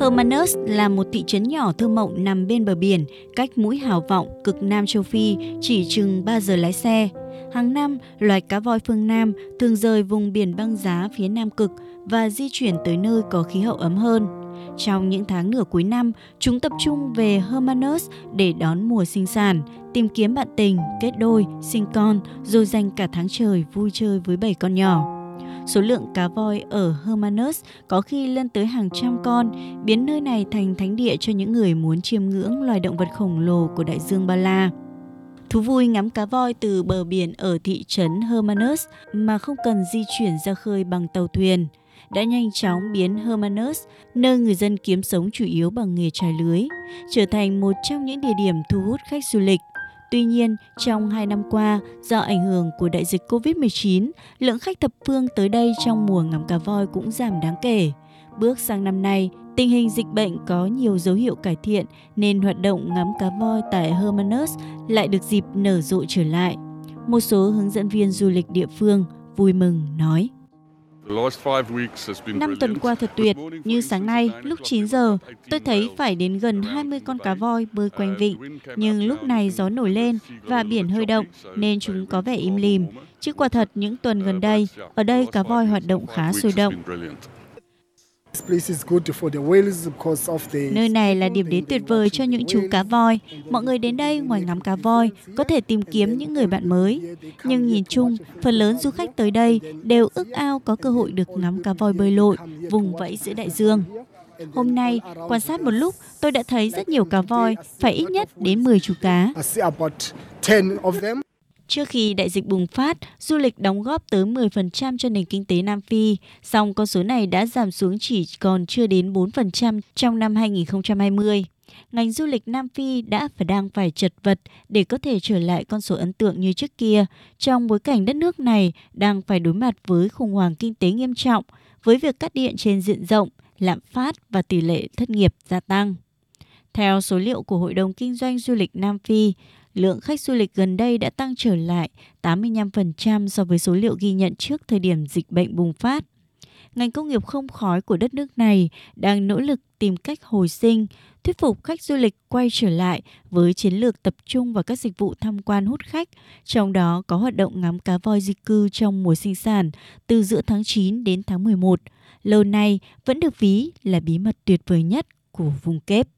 Hermanus là một thị trấn nhỏ thơ mộng nằm bên bờ biển, cách mũi hào vọng cực Nam châu Phi chỉ chừng 3 giờ lái xe. Hàng năm, loài cá voi phương Nam thường rời vùng biển băng giá phía Nam cực và di chuyển tới nơi có khí hậu ấm hơn. Trong những tháng nửa cuối năm, chúng tập trung về Hermanus để đón mùa sinh sản, tìm kiếm bạn tình, kết đôi, sinh con, rồi dành cả tháng trời vui chơi với bảy con nhỏ. Số lượng cá voi ở Hermanus có khi lên tới hàng trăm con, biến nơi này thành thánh địa cho những người muốn chiêm ngưỡng loài động vật khổng lồ của đại dương Ba La. Thú vui ngắm cá voi từ bờ biển ở thị trấn Hermanus mà không cần di chuyển ra khơi bằng tàu thuyền đã nhanh chóng biến Hermanus, nơi người dân kiếm sống chủ yếu bằng nghề trài lưới, trở thành một trong những địa điểm thu hút khách du lịch. Tuy nhiên, trong hai năm qua, do ảnh hưởng của đại dịch COVID-19, lượng khách thập phương tới đây trong mùa ngắm cá voi cũng giảm đáng kể. Bước sang năm nay, tình hình dịch bệnh có nhiều dấu hiệu cải thiện nên hoạt động ngắm cá voi tại Hermanus lại được dịp nở rộ trở lại. Một số hướng dẫn viên du lịch địa phương vui mừng nói. Năm tuần qua thật tuyệt, như sáng nay, lúc 9 giờ, tôi thấy phải đến gần 20 con cá voi bơi quanh vịnh. Nhưng lúc này gió nổi lên và biển hơi động, nên chúng có vẻ im lìm. Chứ quả thật, những tuần gần đây, ở đây cá voi hoạt động khá sôi động. Nơi này là điểm đến tuyệt vời cho những chú cá voi. Mọi người đến đây ngoài ngắm cá voi có thể tìm kiếm những người bạn mới. Nhưng nhìn chung, phần lớn du khách tới đây đều ước ao có cơ hội được ngắm cá voi bơi lội, vùng vẫy giữa đại dương. Hôm nay, quan sát một lúc, tôi đã thấy rất nhiều cá voi, phải ít nhất đến 10 chú cá. Trước khi đại dịch bùng phát, du lịch đóng góp tới 10% cho nền kinh tế Nam Phi, song con số này đã giảm xuống chỉ còn chưa đến 4% trong năm 2020. Ngành du lịch Nam Phi đã và đang phải chật vật để có thể trở lại con số ấn tượng như trước kia, trong bối cảnh đất nước này đang phải đối mặt với khủng hoảng kinh tế nghiêm trọng, với việc cắt điện trên diện rộng, lạm phát và tỷ lệ thất nghiệp gia tăng. Theo số liệu của Hội đồng Kinh doanh Du lịch Nam Phi, lượng khách du lịch gần đây đã tăng trở lại 85% so với số liệu ghi nhận trước thời điểm dịch bệnh bùng phát. Ngành công nghiệp không khói của đất nước này đang nỗ lực tìm cách hồi sinh, thuyết phục khách du lịch quay trở lại với chiến lược tập trung vào các dịch vụ tham quan hút khách, trong đó có hoạt động ngắm cá voi di cư trong mùa sinh sản từ giữa tháng 9 đến tháng 11. Lâu nay vẫn được ví là bí mật tuyệt vời nhất của vùng kép.